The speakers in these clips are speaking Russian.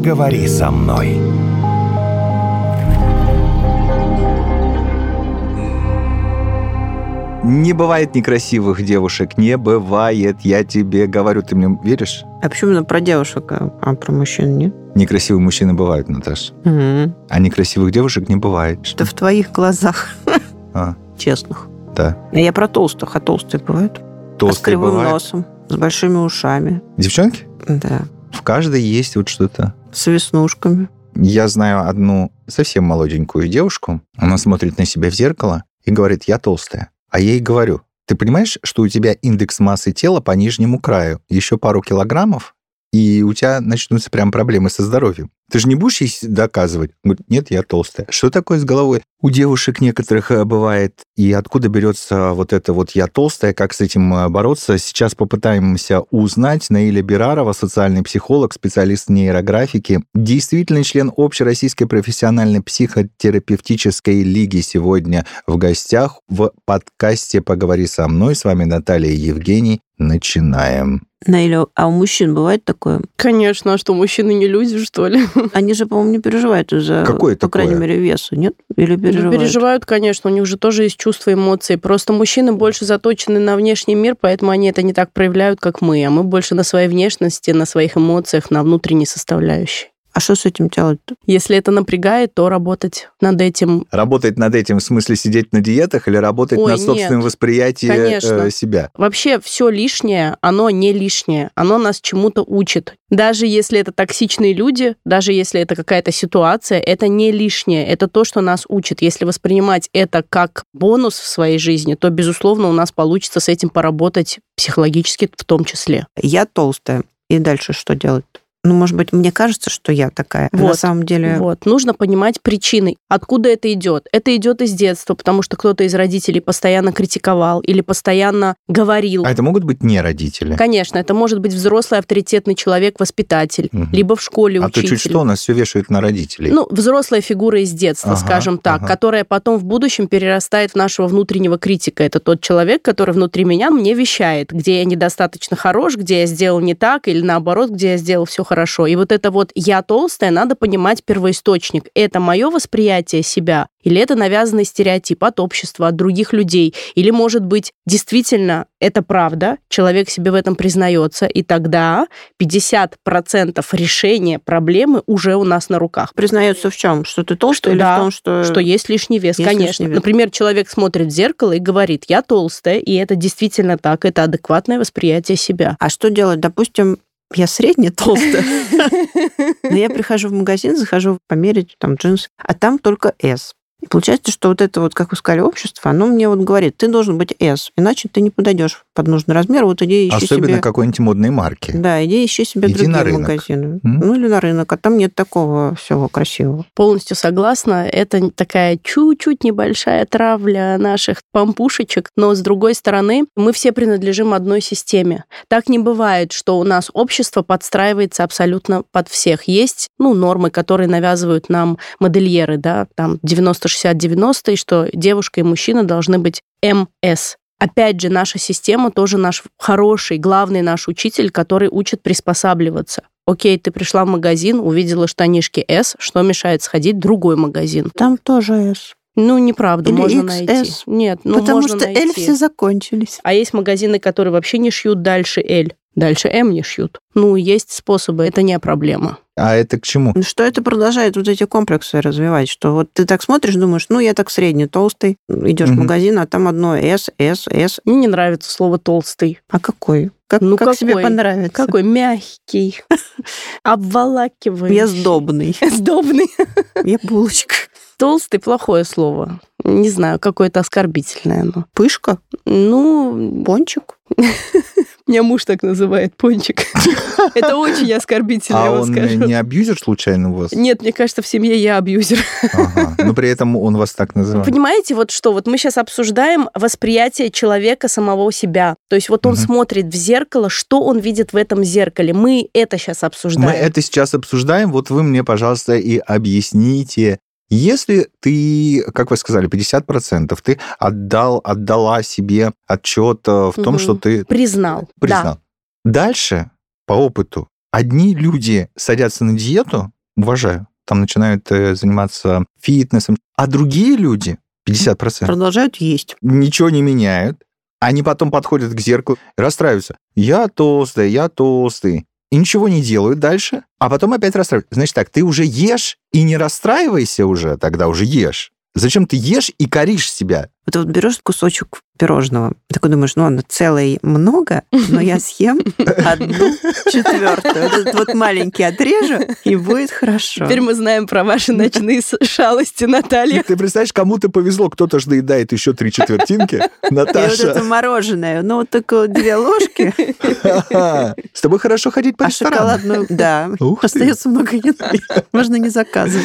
поговори со мной. Не бывает некрасивых девушек, не бывает, я тебе говорю, ты мне веришь? А почему именно про девушек, а, а про мужчин нет? Некрасивые мужчины бывают, Наташа. Угу. А некрасивых девушек не бывает. Это в твоих глазах. А, Честных. да. А Я про толстых, а толстые бывают? А с Толстые кривым бывают. носом, с большими ушами. Девчонки? Да. В каждой есть вот что-то. С веснушками. Я знаю одну совсем молоденькую девушку. Она смотрит на себя в зеркало и говорит, я толстая. А я ей говорю, ты понимаешь, что у тебя индекс массы тела по нижнему краю? Еще пару килограммов, и у тебя начнутся прям проблемы со здоровьем. Ты же не будешь ей доказывать? Он Говорит, нет, я толстая. Что такое с головой? У девушек некоторых э, бывает, и откуда берется вот это вот «я толстая», как с этим э, бороться? Сейчас попытаемся узнать. Наиля Бирарова, социальный психолог, специалист нейрографики, действительный член Общероссийской профессиональной психотерапевтической лиги сегодня в гостях в подкасте «Поговори со мной». С вами Наталья и Евгений. Начинаем. Наиля, а у мужчин бывает такое? Конечно, а что, мужчины не люди, что ли? Они же, по-моему, не переживают из-за, Какое по крайней такое? мере, веса, нет? Или переживают? Ну, переживают, конечно, у них же тоже есть чувства, эмоции. Просто мужчины больше заточены на внешний мир, поэтому они это не так проявляют, как мы. А мы больше на своей внешности, на своих эмоциях, на внутренней составляющей. А что с этим делать-то? Если это напрягает, то работать над этим. Работать над этим в смысле сидеть на диетах или работать Ой, над собственным нет. восприятием Конечно. э, себя? Вообще все лишнее, оно не лишнее, оно нас чему-то учит. Даже если это токсичные люди, даже если это какая-то ситуация, это не лишнее, это то, что нас учит. Если воспринимать это как бонус в своей жизни, то, безусловно, у нас получится с этим поработать психологически в том числе. Я толстая. И дальше что делать? Ну, может быть, мне кажется, что я такая. А На Вот, самом деле... Вот. Нужно понимать причины, откуда это идет. Это идет из детства, потому что кто-то из родителей постоянно критиковал или постоянно говорил. А это могут быть не родители? Конечно, это может быть взрослый авторитетный человек, воспитатель, Мгм. либо в школе А то учитель. чуть что у нас все вешают на родителей. Ну, взрослая фигура из детства, Ага, скажем так, ага. которая потом в будущем перерастает в нашего внутреннего критика. Это тот человек, который внутри меня мне вещает, где я недостаточно хорош, где я сделал не так, или наоборот, где я сделал все хорошо. И вот это вот «я толстая» надо понимать первоисточник. Это мое восприятие себя, или это навязанный стереотип от общества, от других людей, или, может быть, действительно это правда, человек себе в этом признается, и тогда 50% решения проблемы уже у нас на руках. Признается в чем? Что ты толстая Что или да, в том, что... Что есть лишний вес, Есть конечно. лишний вес. Например, человек смотрит в зеркало и говорит, я толстая, и это действительно так, это адекватное восприятие себя. А что делать? Допустим, я средняя толстая, но я прихожу в магазин, захожу померить там джинсы, а там только S. И получается, что вот это вот, как вы сказали, общество, оно мне вот говорит, ты должен быть S, иначе ты не подойдешь под нужный размер, вот иди ищи Особенно себе... какой-нибудь модной марки. Да, иди ищи себе Иди другие на рынок. магазины. М? Ну или на рынок, а там нет такого всего красивого. Полностью согласна. Это такая чуть-чуть небольшая травля наших пампушечек, но с другой стороны, мы все принадлежим одной системе. Так не бывает, что у нас общество подстраивается абсолютно под всех. Есть, ну, нормы, которые навязывают нам модельеры, да, там 90-60-90, и что девушка и мужчина должны быть МС. Опять же, наша система тоже наш хороший, главный наш учитель, который учит приспосабливаться. Окей, ты пришла в магазин, увидела штанишки S, что мешает сходить в другой магазин? Там тоже S. Ну, неправда, Или можно XS. найти. Нет, ну, Потому можно что найти. L все закончились. А есть магазины, которые вообще не шьют дальше L, дальше M не шьют. Ну, есть способы, это не проблема. А это к чему? Ну, Что это продолжает вот эти комплексы развивать? Что вот ты так смотришь, думаешь, ну, я так средний, толстый, идешь в Мгм. магазин, а там одно S, S, S. Мне не нравится слово толстый. А какой? Как, Ну, как себе какой? понравится? Какой мягкий, обволакивающий. Я сдобный. Сдобный. Я булочка. Толстый плохое слово. Не знаю, какое-то оскорбительное оно. Пышка? Ну, Пончик? Меня муж так называет, пончик. Это очень оскорбительно, я А вам он скажу. не абьюзер случайно у вас? Нет, мне кажется, в семье я абьюзер. Но при этом он вас так называет. Понимаете, вот что, вот мы сейчас обсуждаем восприятие человека самого себя. То есть вот он смотрит в зеркало, что он видит в этом зеркале. Мы это сейчас обсуждаем. Мы это сейчас обсуждаем. Вот вы мне, пожалуйста, и объясните. Если ты, как вы сказали, 50% ты отдал, отдала себе отчет э, в том, Мгм. что ты Признал. признал. Дальше, по опыту, одни люди садятся на диету, уважаю, там начинают э, заниматься фитнесом, а другие люди, 50%, Продолжают есть. ничего не меняют, они потом подходят к зеркалу и расстраиваются. Я толстая, я толстый. И ничего не делают дальше, а потом опять расстраиваются. Значит так, ты уже ешь и не расстраивайся уже, тогда уже ешь. Зачем ты ешь и коришь себя? Ты вот берешь кусочек пирожного, такой думаешь, ну, оно целое много, но я съем одну четвертую. Вот этот вот маленький отрежу, и будет хорошо. Теперь мы знаем про ваши ночные шалости, Наталья. Ты представляешь, кому-то повезло, кто-то же доедает еще три четвертинки. И вот Наташа, это мороженое, ну, вот только две ложки, с тобой хорошо ходить по а ресторанам. шоколадную, да, остается много еды. Можно не заказывать.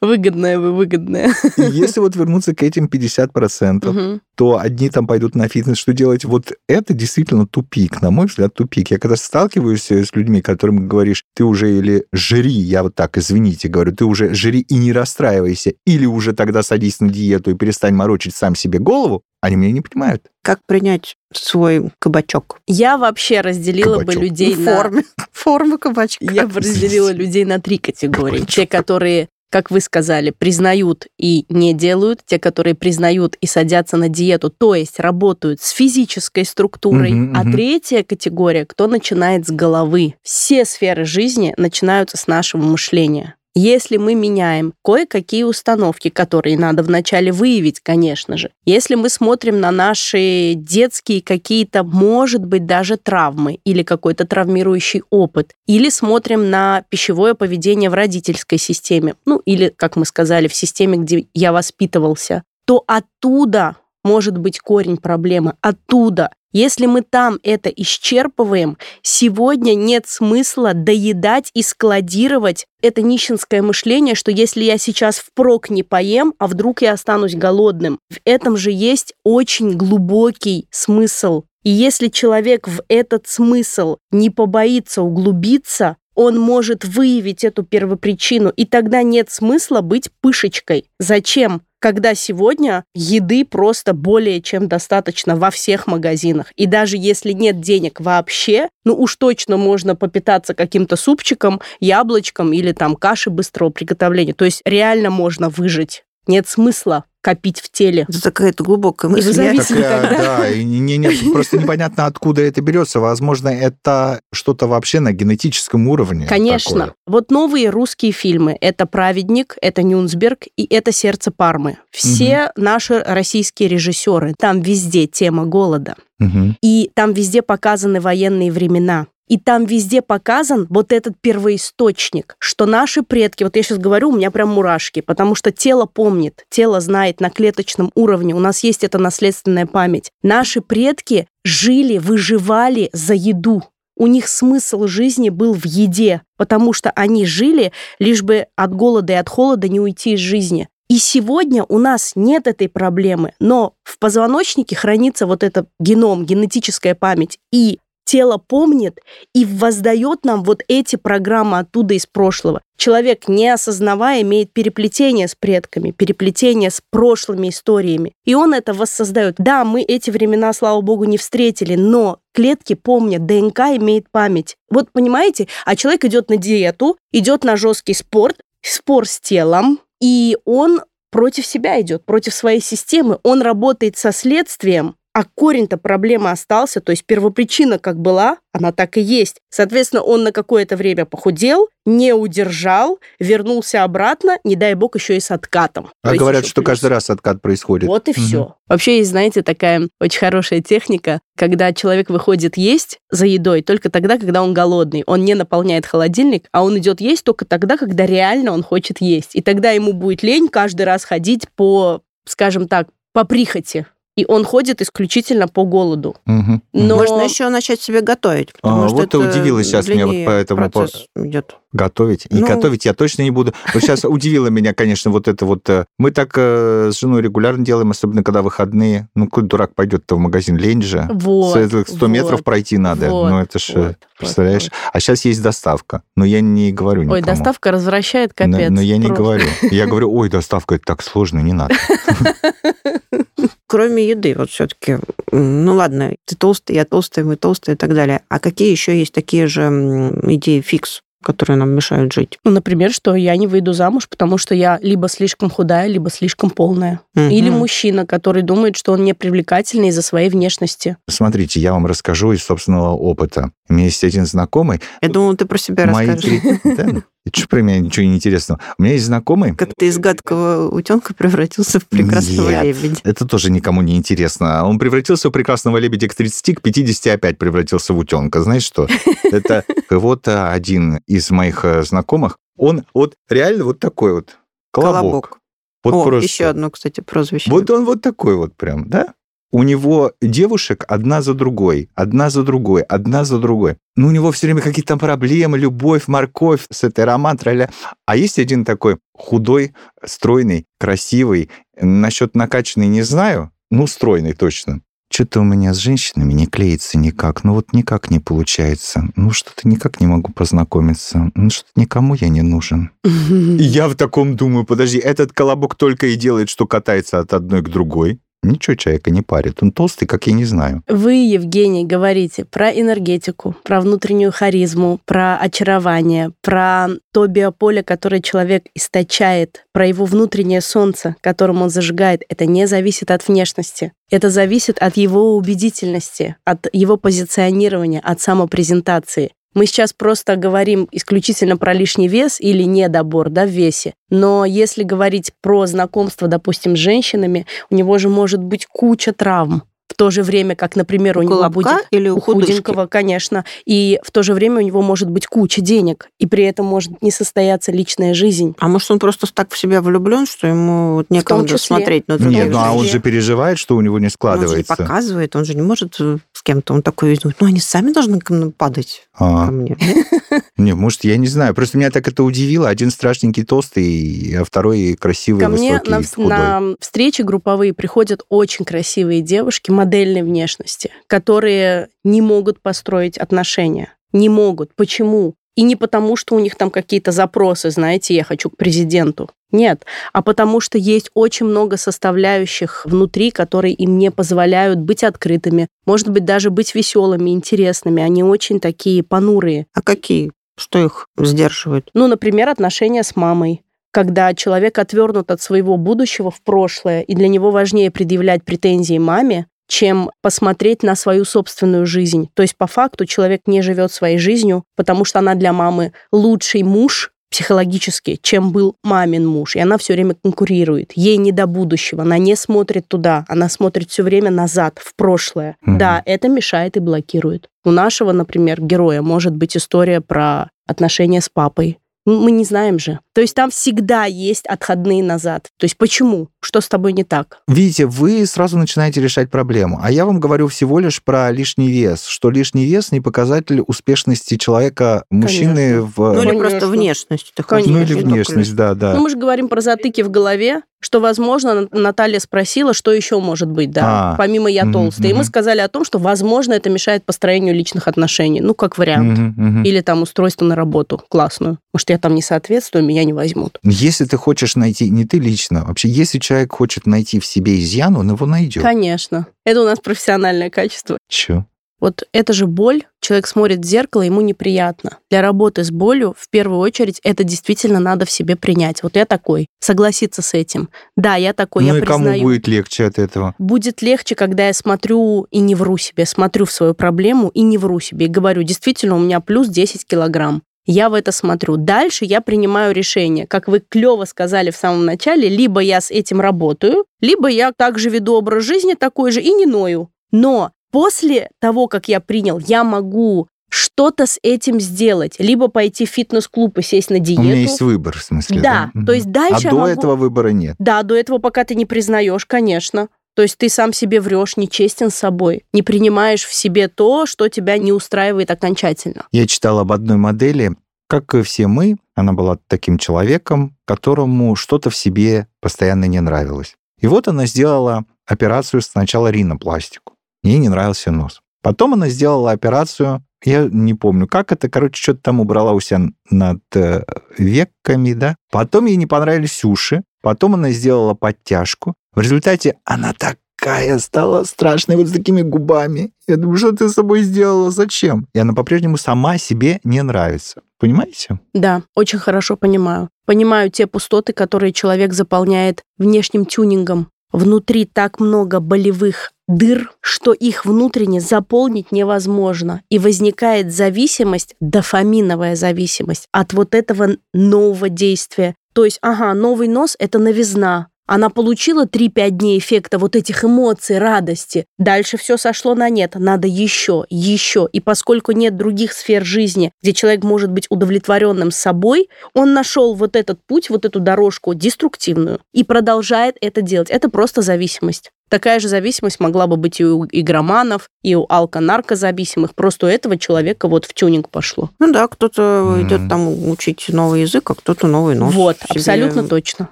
Выгодная вы, выгодная. И Если вот вернуться к этим 50%, Мгм. то одни там пойдут на фитнес, что делать? Вот это действительно тупик, на мой взгляд, тупик. Я когда сталкиваюсь э, с людьми, которым говоришь, ты уже или жри, я вот так, извините, говорю, ты уже жри и не расстраивайся, или уже тогда садись на диету и перестань морочить сам себе голову, они меня не понимают. Как принять свой кабачок? Я вообще разделила бы Кабачок. людей В на... форме. Форма кабачка. Я бы разделила людей на три категории. Те, которые, как вы сказали, признают и не делают, те, которые признают и садятся на диету, то есть работают с физической структурой, Мгм, а мгм. третья категория, кто начинает с головы. Все сферы жизни начинаются с нашего мышления. Если мы меняем кое-какие установки, которые надо вначале выявить, конечно же, если мы смотрим на наши детские какие-то, может быть, даже травмы или какой-то травмирующий опыт, или смотрим на пищевое поведение в родительской системе, ну или, как мы сказали, в системе, где я воспитывался, то оттуда может быть корень проблемы, оттуда. Если мы там это исчерпываем, сегодня нет смысла доедать и складировать это нищенское мышление, что если я сейчас впрок не поем, а вдруг я останусь голодным. В этом же есть очень глубокий смысл. И если человек в этот смысл не побоится углубиться, он может выявить эту первопричину, и тогда нет смысла быть пышечкой. Зачем? Когда сегодня еды просто более чем достаточно во всех магазинах. И даже если нет денег вообще, ну уж точно можно попитаться каким-то супчиком, яблочком или там кашей быстрого приготовления. То есть реально можно выжить. Нет смысла копить в теле. Это какая-то глубокая И вы мысль. Я- зависите Такая, тогда. да, и не, не- нет, просто непонятно, откуда это берется. Возможно, это что-то вообще на генетическом уровне. Конечно. такое. Вот новые русские фильмы. Это «Праведник», это «Нюнсберг» и это «Сердце Пармы». Все наши российские режиссеры. Там везде тема голода. Мгм. И там везде показаны военные времена. И там везде показан вот этот первоисточник, что наши предки, вот я сейчас говорю, у меня прям мурашки, потому что тело помнит, тело знает на клеточном уровне, у нас есть эта наследственная память. Наши предки жили, выживали за еду. У них смысл жизни был в еде, потому что они жили, лишь бы от голода и от холода не уйти из жизни. И сегодня у нас нет этой проблемы, но в позвоночнике хранится вот этот геном, генетическая память, и тело помнит и воздает нам вот эти программы оттуда из прошлого. Человек, не осознавая, имеет переплетение с предками, переплетение с прошлыми историями. И он это воссоздает. Да, мы эти времена, слава богу, не встретили, но клетки помнят, ДНК имеет память. Вот понимаете, а человек идет на диету, идет на жесткий спорт, спор с телом, и он против себя идет, против своей системы. Он работает со следствием, а корень-то проблемы остался, то есть первопричина как была, она так и есть. Соответственно, он на какое-то время похудел, не удержал, вернулся обратно, не дай бог еще и с откатом. То А есть говорят, что плюс. каждый раз откат происходит. Вот и Мгм. все. Вообще есть, знаете, такая очень хорошая техника, когда человек выходит есть за едой только тогда, когда он голодный. Он не наполняет холодильник, а он идет есть только тогда, когда реально он хочет есть. И тогда ему будет лень каждый раз ходить по, скажем так, по прихоти. И он ходит исключительно по голоду. Мгм. Но Можно еще начать себе готовить. Потому А, что вот ты это удивила сейчас меня вот по этому по- процесс идет. Готовить. И Ну- готовить я точно не буду. Вот сейчас удивило меня, конечно, вот это вот. э, Мы так э, с женой регулярно делаем, особенно когда выходные. Ну, какой дурак пойдет-то в магазин? Лень же. Вот, Целых 100 метров вот, пройти надо. вот, ну, это ж, вот, вот, представляешь? вот. А сейчас есть доставка. Но я не говорю никому. Ой, доставка развращает Но- капец. Но, я не просто. говорю. Я говорю, ой, доставка, это так сложно, не надо. кроме еды, вот все-таки, ну ладно, ты толстый, я толстая, мы толстые и так далее. А какие еще есть такие же идеи фикс? которые нам мешают жить. Ну, например, что я не выйду замуж, потому что я либо слишком худая, либо слишком полная. Угу. Или мужчина, который думает, что он не привлекательный из-за своей внешности. Смотрите, я вам расскажу из собственного опыта. У меня есть один знакомый. Я думал, ты про себя Мои расскажешь. Три... Что про меня ничего не интересного? У меня есть знакомый... Как ты из гадкого утенка превратился в прекрасного Нет, лебедя. это тоже никому не интересно. Он превратился в прекрасного лебедя к 30, к 50 опять превратился в утенка. Знаешь что? Это вот один из моих э, знакомых. Он вот реально вот такой вот. Колобок. Колобок. Вот О, просто. еще одно, кстати, прозвище. Вот он вот такой вот прям, да? У него девушек одна за другой, одна за другой, одна за другой. Ну, у него все время какие-то там проблемы, любовь, морковь, с этой роман, траля. А есть один такой худой, стройный, красивый. Насчет накачанный не знаю, ну, стройный точно. Что-то у меня с женщинами не клеится никак. Ну вот никак не получается. Ну что-то никак не могу познакомиться. Ну что-то никому я не нужен. И я в таком думаю, подожди, этот колобок только и делает, что катается от одной к другой. Ничего человека не парит. Он толстый, как я не знаю. Вы, Евгений, говорите про энергетику, про внутреннюю харизму, про очарование, про то биополе, которое человек источает, про его внутреннее солнце, которым он зажигает. Это не зависит от внешности. Это зависит от его убедительности, от его позиционирования, от самопрезентации. Мы сейчас просто говорим исключительно про лишний вес или недобор да, в весе. Но если говорить про знакомство, допустим, с женщинами, у него же может быть куча травм то же время, как, например, у, У него будет или у у худенького, конечно, и в то же время у него может быть куча денег, и при этом может не состояться личная жизнь. А может, он просто так в себя влюблен, что ему вот некому числе. смотреть на Нет, ну а он же переживает, что у него не Он же не складывается. показывает, он же не может э, с кем-то, он такой думает, ну они сами должны ко мне падать А, ко мне. не, может, я не знаю. Просто меня так это удивило. Один страшненький толстый, а второй красивый, Ко мне высокий, на, худой. на встречи групповые приходят очень красивые девушки модельной внешности, которые не могут построить отношения. Не могут. Почему? И не потому, что у них там какие-то запросы, знаете, я хочу к президенту. Нет, а потому что есть очень много составляющих внутри, которые им не позволяют быть открытыми, может быть, даже быть веселыми, интересными. Они очень такие понурые. А какие? Что их сдерживает? Ну, например, отношения с мамой. Когда человек отвернут от своего будущего в прошлое, и для него важнее предъявлять претензии маме, чем посмотреть на свою собственную жизнь. То есть, по факту, человек не живет своей жизнью, потому что она для мамы лучший муж психологически, чем был мамин муж. И она все время конкурирует. Ей не до будущего. Она не смотрит туда. Она смотрит все время назад, в прошлое. Мгм. Да, это мешает и блокирует. У нашего, например, героя может быть история про отношения с папой. Мы не знаем же. То есть там всегда есть отходные назад. То есть почему? Что с тобой не так? Видите, вы сразу начинаете решать проблему. А я вам говорю всего лишь про лишний вес, что лишний вес не показатель успешности человека, мужчины в... Ну или Конечно. просто внешность. Конечно. Ну или внешность, да, да. Ну, мы же говорим про затыки в голове, что, возможно, Наталья спросила, что еще может быть, да, А, помимо я мгм, толстая. И мы сказали о том, что, возможно, это мешает построению личных отношений. Ну, как вариант. Мгм, мгм. Или там устройство на работу классную. Может, я там не соответствую, меня не возьмут. Если ты хочешь найти, не ты лично, вообще, если человек хочет найти в себе изъян, он его найдет. Конечно. Это у нас профессиональное качество. Чё? Вот это же боль. Человек смотрит в зеркало, ему неприятно. Для работы с болью, в первую очередь, это действительно надо в себе принять. Вот я такой. Согласиться с этим. Да, я такой, ну я и кому признаю. будет легче от этого? Будет легче, когда я смотрю и не вру себе, смотрю в свою проблему и не вру себе. И говорю, действительно, у меня плюс 10 килограмм. Я в это смотрю. Дальше я принимаю решение. Как вы клево сказали в самом начале, либо я с этим работаю, либо я также веду образ жизни такой же и не ною. Но после того, как я принял, я могу что-то с этим сделать. Либо пойти в фитнес-клуб и сесть на диету. У меня есть выбор, в смысле, Да, да? то есть дальше А до могу- этого выбора нет. Да, до этого пока ты не признаешь, конечно. То есть ты сам себе врешь, нечестен с собой, не принимаешь в себе то, что тебя не устраивает окончательно. Я читал об одной модели, как и все мы, она была таким человеком, которому что-то в себе постоянно не нравилось. И вот она сделала операцию сначала ринопластику. Ей не нравился нос. Потом она сделала операцию, я не помню, как это, короче, что-то там убрала у себя над э, веками, да. Потом ей не понравились уши. Потом она сделала подтяжку. В результате она такая такая стала страшная, вот с такими губами. Я думаю, что ты с собой сделала, зачем? И она по-прежнему сама себе не нравится. Понимаете? Да, очень хорошо понимаю. Понимаю те пустоты, которые человек заполняет внешним тюнингом. Внутри так много болевых дыр, что их внутренне заполнить невозможно. И возникает зависимость, дофаминовая зависимость от вот этого нового действия. То есть, ага, новый нос – это новизна, она получила 3-5 дней эффекта вот этих эмоций, радости. Дальше все сошло на нет. Надо еще, еще. И поскольку нет других сфер жизни, где человек может быть удовлетворенным собой, он нашел вот этот путь, вот эту дорожку деструктивную и продолжает это делать. Это просто зависимость. Такая же зависимость могла бы быть и у игроманов, и у алко-наркозависимых. Просто у этого человека вот в тюнинг пошло. Ну да, кто-то mm. идет там учить новый язык, а кто-то новый нос. Вот, абсолютно точно.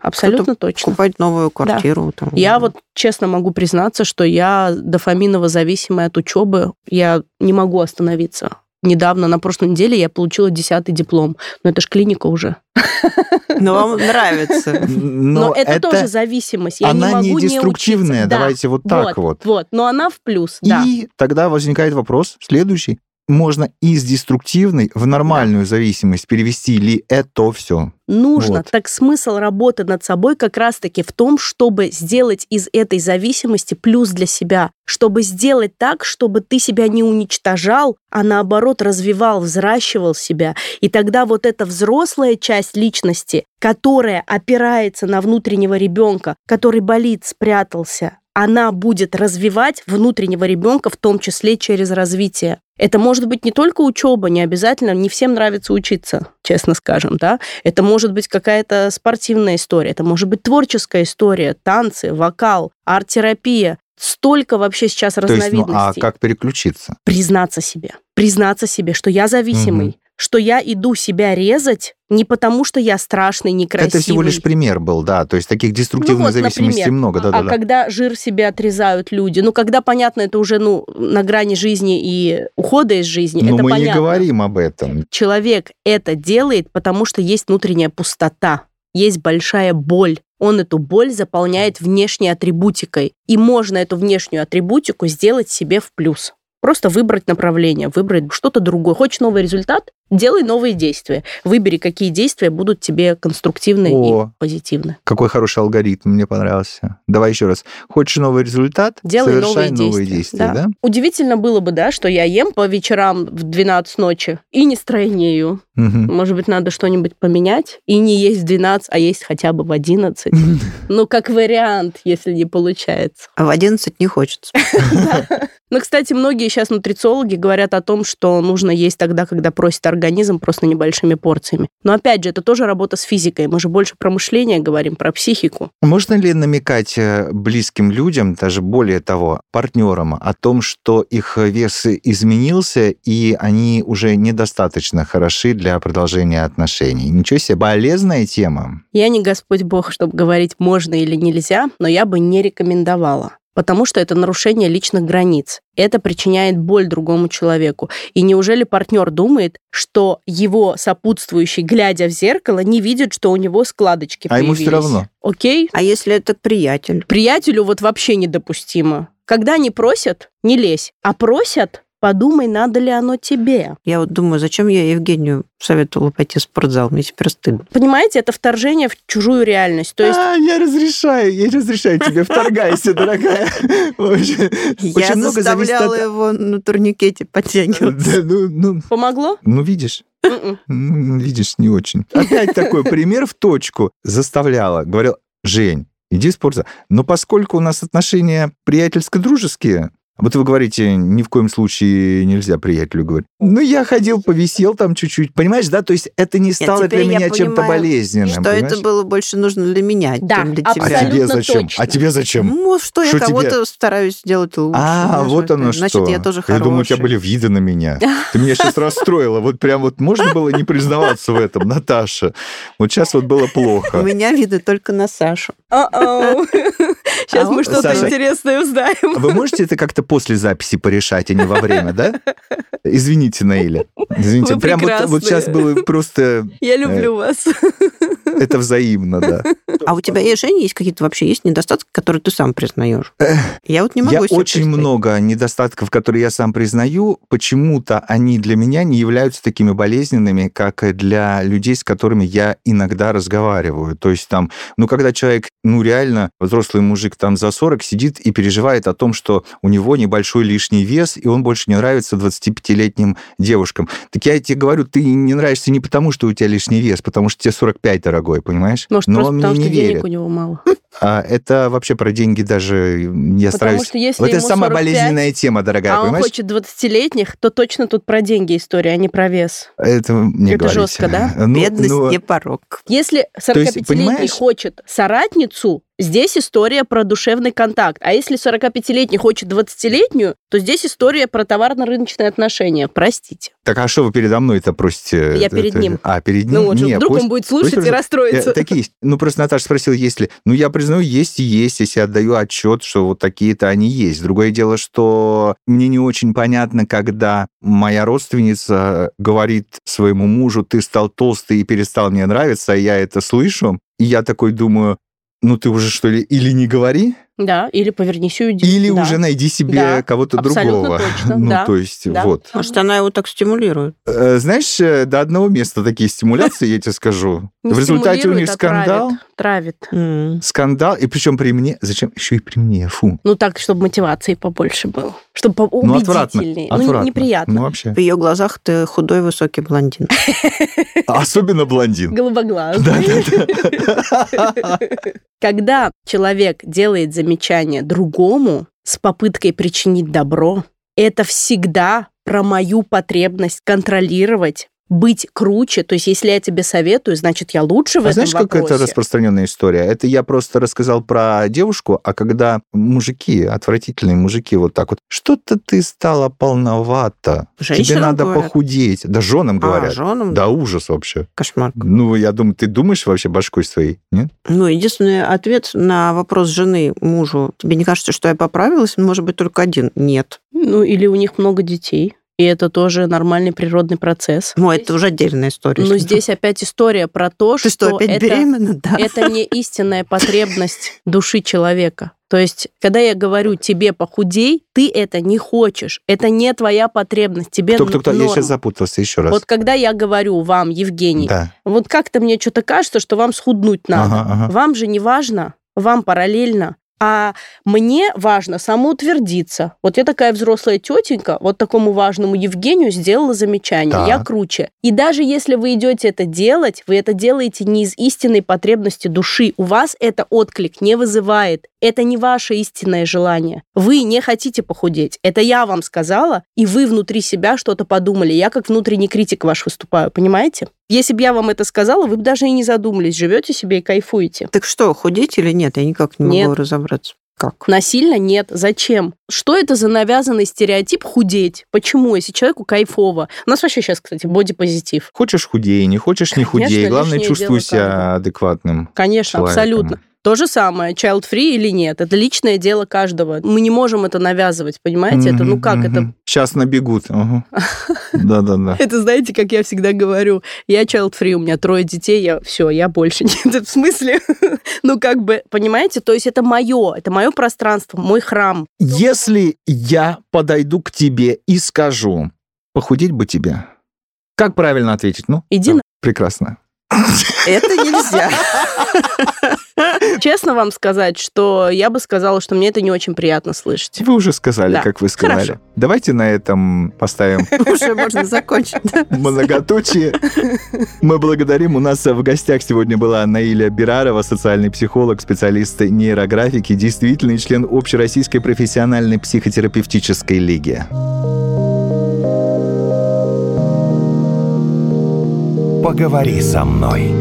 Абсолютно точно. Покупать новую квартиру. Да. Там. Я вот честно могу признаться, что я дофаминово зависимая от учебы. Я не могу остановиться недавно, на прошлой неделе, я получила десятый диплом. Но это ж клиника уже. Но вам нравится. Но, Но это, это тоже зависимость. Я она не могу не деструктивная, не давайте вот так вот. Вот, вот. но она в плюс, И да. тогда возникает вопрос следующий. Можно из деструктивной в нормальную зависимость перевести ли это все? Нужно. Вот. Так смысл работы над собой как раз-таки в том, чтобы сделать из этой зависимости плюс для себя, чтобы сделать так, чтобы ты себя не уничтожал, а наоборот развивал, взращивал себя. И тогда вот эта взрослая часть личности, которая опирается на внутреннего ребенка, который болит, спрятался, она будет развивать внутреннего ребенка, в том числе через развитие. Это может быть не только учеба, не обязательно, не всем нравится учиться, честно скажем, да. Это может быть какая-то спортивная история, это может быть творческая история, танцы, вокал, арт-терапия. Столько вообще сейчас То разновидностей. есть, ну а как переключиться? Признаться себе. Признаться себе, что я зависимый, Мгм. Что я иду себя резать не потому, что я страшный, некрасивый. Это всего лишь пример был, да. То есть таких деструктивных Ну вот, зависимостей например. много, да, да, а да. когда жир себе отрезают люди, ну, когда, понятно, это уже, ну, на грани жизни и ухода из жизни, Но это мы понятно. не говорим об этом. Человек это делает, потому что есть внутренняя пустота, есть большая боль. Он эту боль заполняет внешней атрибутикой. И можно эту внешнюю атрибутику сделать себе в плюс. Просто выбрать направление, выбрать что-то другое. Хочешь новый результат? Делай новые действия. Выбери, какие действия будут тебе конструктивны О. и позитивны. Какой хороший алгоритм, мне понравился. Давай еще раз. Хочешь новый результат? Делай Совершай новые действия. действия, да. да? Удивительно было бы, да, что я ем по вечерам в 12 ночи и не стройнею. Мгм. Может быть, надо что-нибудь поменять и не есть в 12, а есть хотя бы в 11. Ну, как вариант, если не получается. А в 11 не хочется. Ну, кстати, многие сейчас нутрициологи говорят о том, что нужно есть тогда, когда просит организм, просто небольшими порциями. Но опять же, это тоже работа с физикой. Мы же больше про мышление говорим, про психику. Можно ли намекать э, близким людям, даже более того, партнерам, о том, что их вес изменился, и они уже недостаточно хороши для продолжения отношений? Ничего себе, болезненная тема. Я не Господь Бог, чтобы говорить, можно или нельзя, но я бы не рекомендовала. Потому что это нарушение личных границ. Это причиняет боль другому человеку. И неужели партнер думает, что его сопутствующий, глядя в зеркало, не видит, что у него складочки А ему появились? всё равно. Окей? А если это приятель? Приятелю вот вообще недопустимо. Когда не просят, не лезь. А просят, подумай, надо ли оно тебе. Я вот думаю, зачем я Евгению советовала пойти в спортзал? Мне теперь стыдно. Понимаете, это вторжение в чужую реальность. То есть А, я разрешаю, я разрешаю тебе, вторгайся, дорогая. Я заставляла его на турникете подтягиваться. Да, ну, ну, помогло? ну, видишь, М-м. М, видишь, не очень. Опять такой пример в точку. Заставляла. Говорил, Жень, иди в спортзал. Но поскольку у нас отношения приятельско-дружеские, вот вы говорите, ни в коем случае нельзя приятелю говорить. Ну, я ходил, повисел там чуть-чуть. Понимаешь, да? То есть это не стало для я меня чем-то болезненным. Что понимаешь? это было больше нужно для меня, Да, чем для А тебя. тебе Абсолютно зачем? точно. А тебе зачем? Ну, что я Что тебе? кого-то стараюсь сделать лучше. А, знаешь, вот оно что. Значит, я тоже Я хороший. думаю, у тебя были виды на меня. Ты меня сейчас расстроила. Вот прям вот можно было не признаваться в этом, Наташа? Вот сейчас вот было У плохо. меня виды только на Сашу. Сейчас А мы он- что-то Саша. интересное узнаем. А Вы можете это как-то после записи порешать, а не во время, да? Извините, Наиля. Извините, Вы прям вот, вот сейчас было просто... Я люблю вас. Это взаимно, да. А у тебя Женя есть какие-то вообще есть недостатки, которые ты сам признаешь? Я вот не могу Я себе очень представить. много недостатков, которые я сам признаю. Почему-то они для меня не являются такими болезненными, как и для людей, с которыми я иногда разговариваю. То есть там, ну, когда человек, ну, реально, взрослый мужик там за 40 сидит и переживает о том, что у него небольшой лишний вес, и он больше не нравится 25-летним девушкам. Так я тебе говорю, ты не нравишься не потому, что у тебя лишний вес, потому что тебе 45, дорогой, понимаешь? Может, Но просто он мне потому, не что денег верит. у него мало. А это вообще про деньги даже я Потому стараюсь... что если вот это самая 45, болезненная тема, дорогая, а он понимаешь? хочет 20-летних, то точно тут про деньги история, а не про вес. Это не Это говорите. жестко, да? Ну, Бедность ну, не порог. Если есть, 45-летний понимаешь? хочет соратницу, здесь история про душевный контакт. А если 45-летний хочет 20-летнюю, то здесь история про товарно-рыночные отношения. Простите. Так а что вы передо мной это просите? Я Это- перед ним. А, перед ним? Ну вот, Не, вдруг пусть- он будет слушать пусть и расстроится. Э, Такие. Ну, просто Наташа спросила, есть ли. Ну, я признаю, есть и есть, если я отдаю отчет, что вот такие-то они есть. Другое дело, что мне не очень понятно, когда моя родственница говорит своему мужу, ты стал толстый и перестал мне нравиться, а я это слышу, и я такой думаю, ну ты уже что ли или не говори, Да, или повернись и уйди. или Да. уже найди себе Да, кого-то другого. точно, ну, да, то есть, да. вот. Может, она его так стимулирует? Э, Знаешь, э, до одного места такие стимуляции, я тебе скажу. В результате у них а скандал. Травит. Скандал, и причем при мне. Зачем? Еще и при мне, фу. Ну так, чтобы мотивации побольше было. Чтобы Ну, убедительнее. Ну, неприятно. Ну, вообще. В ее глазах ты худой, высокий блондин. Особенно блондин. Голубоглазый. Да-да-да. Когда человек делает замечание другому с попыткой причинить добро, это всегда про мою потребность контролировать, быть круче. То есть, если я тебе советую, значит, я лучше в А этом знаешь, как это вопросе. распространенная история? Это я просто рассказал про девушку, а когда мужики, отвратительные мужики, вот так вот, что-то ты стала полновато, тебе Женщинам надо говорят? похудеть. Да женам А, говорят. женам? Да ужас вообще. Кошмар. Ну, я думаю, ты думаешь вообще башкой своей, нет? Ну, единственный ответ на вопрос жены мужу, тебе не кажется, что я поправилась? Он может быть только один. Нет. Ну, или у них много детей. И это тоже нормальный природный процесс. Ну, это уже отдельная история. Но здесь опять история про то, Ты что, опять это, беременна? Да. это не истинная потребность души человека. То есть, когда я говорю тебе похудей, ты это не хочешь. Это не твоя потребность. Тебе Кто, кто, кто? Я норм. сейчас запутался еще раз. Вот когда я говорю вам, Евгений, Да. вот как-то мне что-то кажется, что вам схуднуть надо. Ага, ага. Вам же не важно, вам параллельно. А мне важно самоутвердиться. Вот я такая взрослая тетенька, вот такому важному Евгению сделала замечание. Так. Я круче. И даже если вы идете это делать, вы это делаете не из истинной потребности души. У вас это отклик не вызывает. Это не ваше истинное желание. Вы не хотите похудеть. Это я вам сказала, и вы внутри себя что-то подумали. Я как внутренний критик ваш выступаю, понимаете? Если бы я вам это сказала, вы бы даже и не задумались. Живете себе и кайфуете. Так что, худеть или нет? Я никак не Нет. могу разобраться. Как? Насильно нет. Зачем? Что это за навязанный стереотип худеть? Почему? Если человеку кайфово. У нас вообще сейчас, кстати, бодипозитив. Хочешь худей, не хочешь не Конечно, худей. Главное, чувствуй себя адекватным. Конечно, человеком. абсолютно. То же самое, child-free или нет, это личное дело каждого. Мы не можем это навязывать, понимаете? Это, ну как, это... Сейчас набегут. Да-да-да. Это знаете, как я всегда говорю, я child-free, у меня трое детей, я все, я больше нет. В смысле? Ну как бы, понимаете? То есть это мое, это мое пространство, мой храм. Если я подойду к тебе и скажу, похудеть бы тебе, как правильно ответить? Ну, Иди на- Прекрасно. Это нельзя. Честно вам сказать, что я бы сказала, что мне это не очень приятно слышать. Вы уже сказали, Да. как вы сказали. Хорошо. Давайте на этом поставим Уже можно закончить. многоточие. Мы благодарим. У нас в гостях сегодня была Наиля Бирарова, социальный психолог, специалист нейрографики, действительный член Общероссийской профессиональной психотерапевтической лиги. Поговори со мной.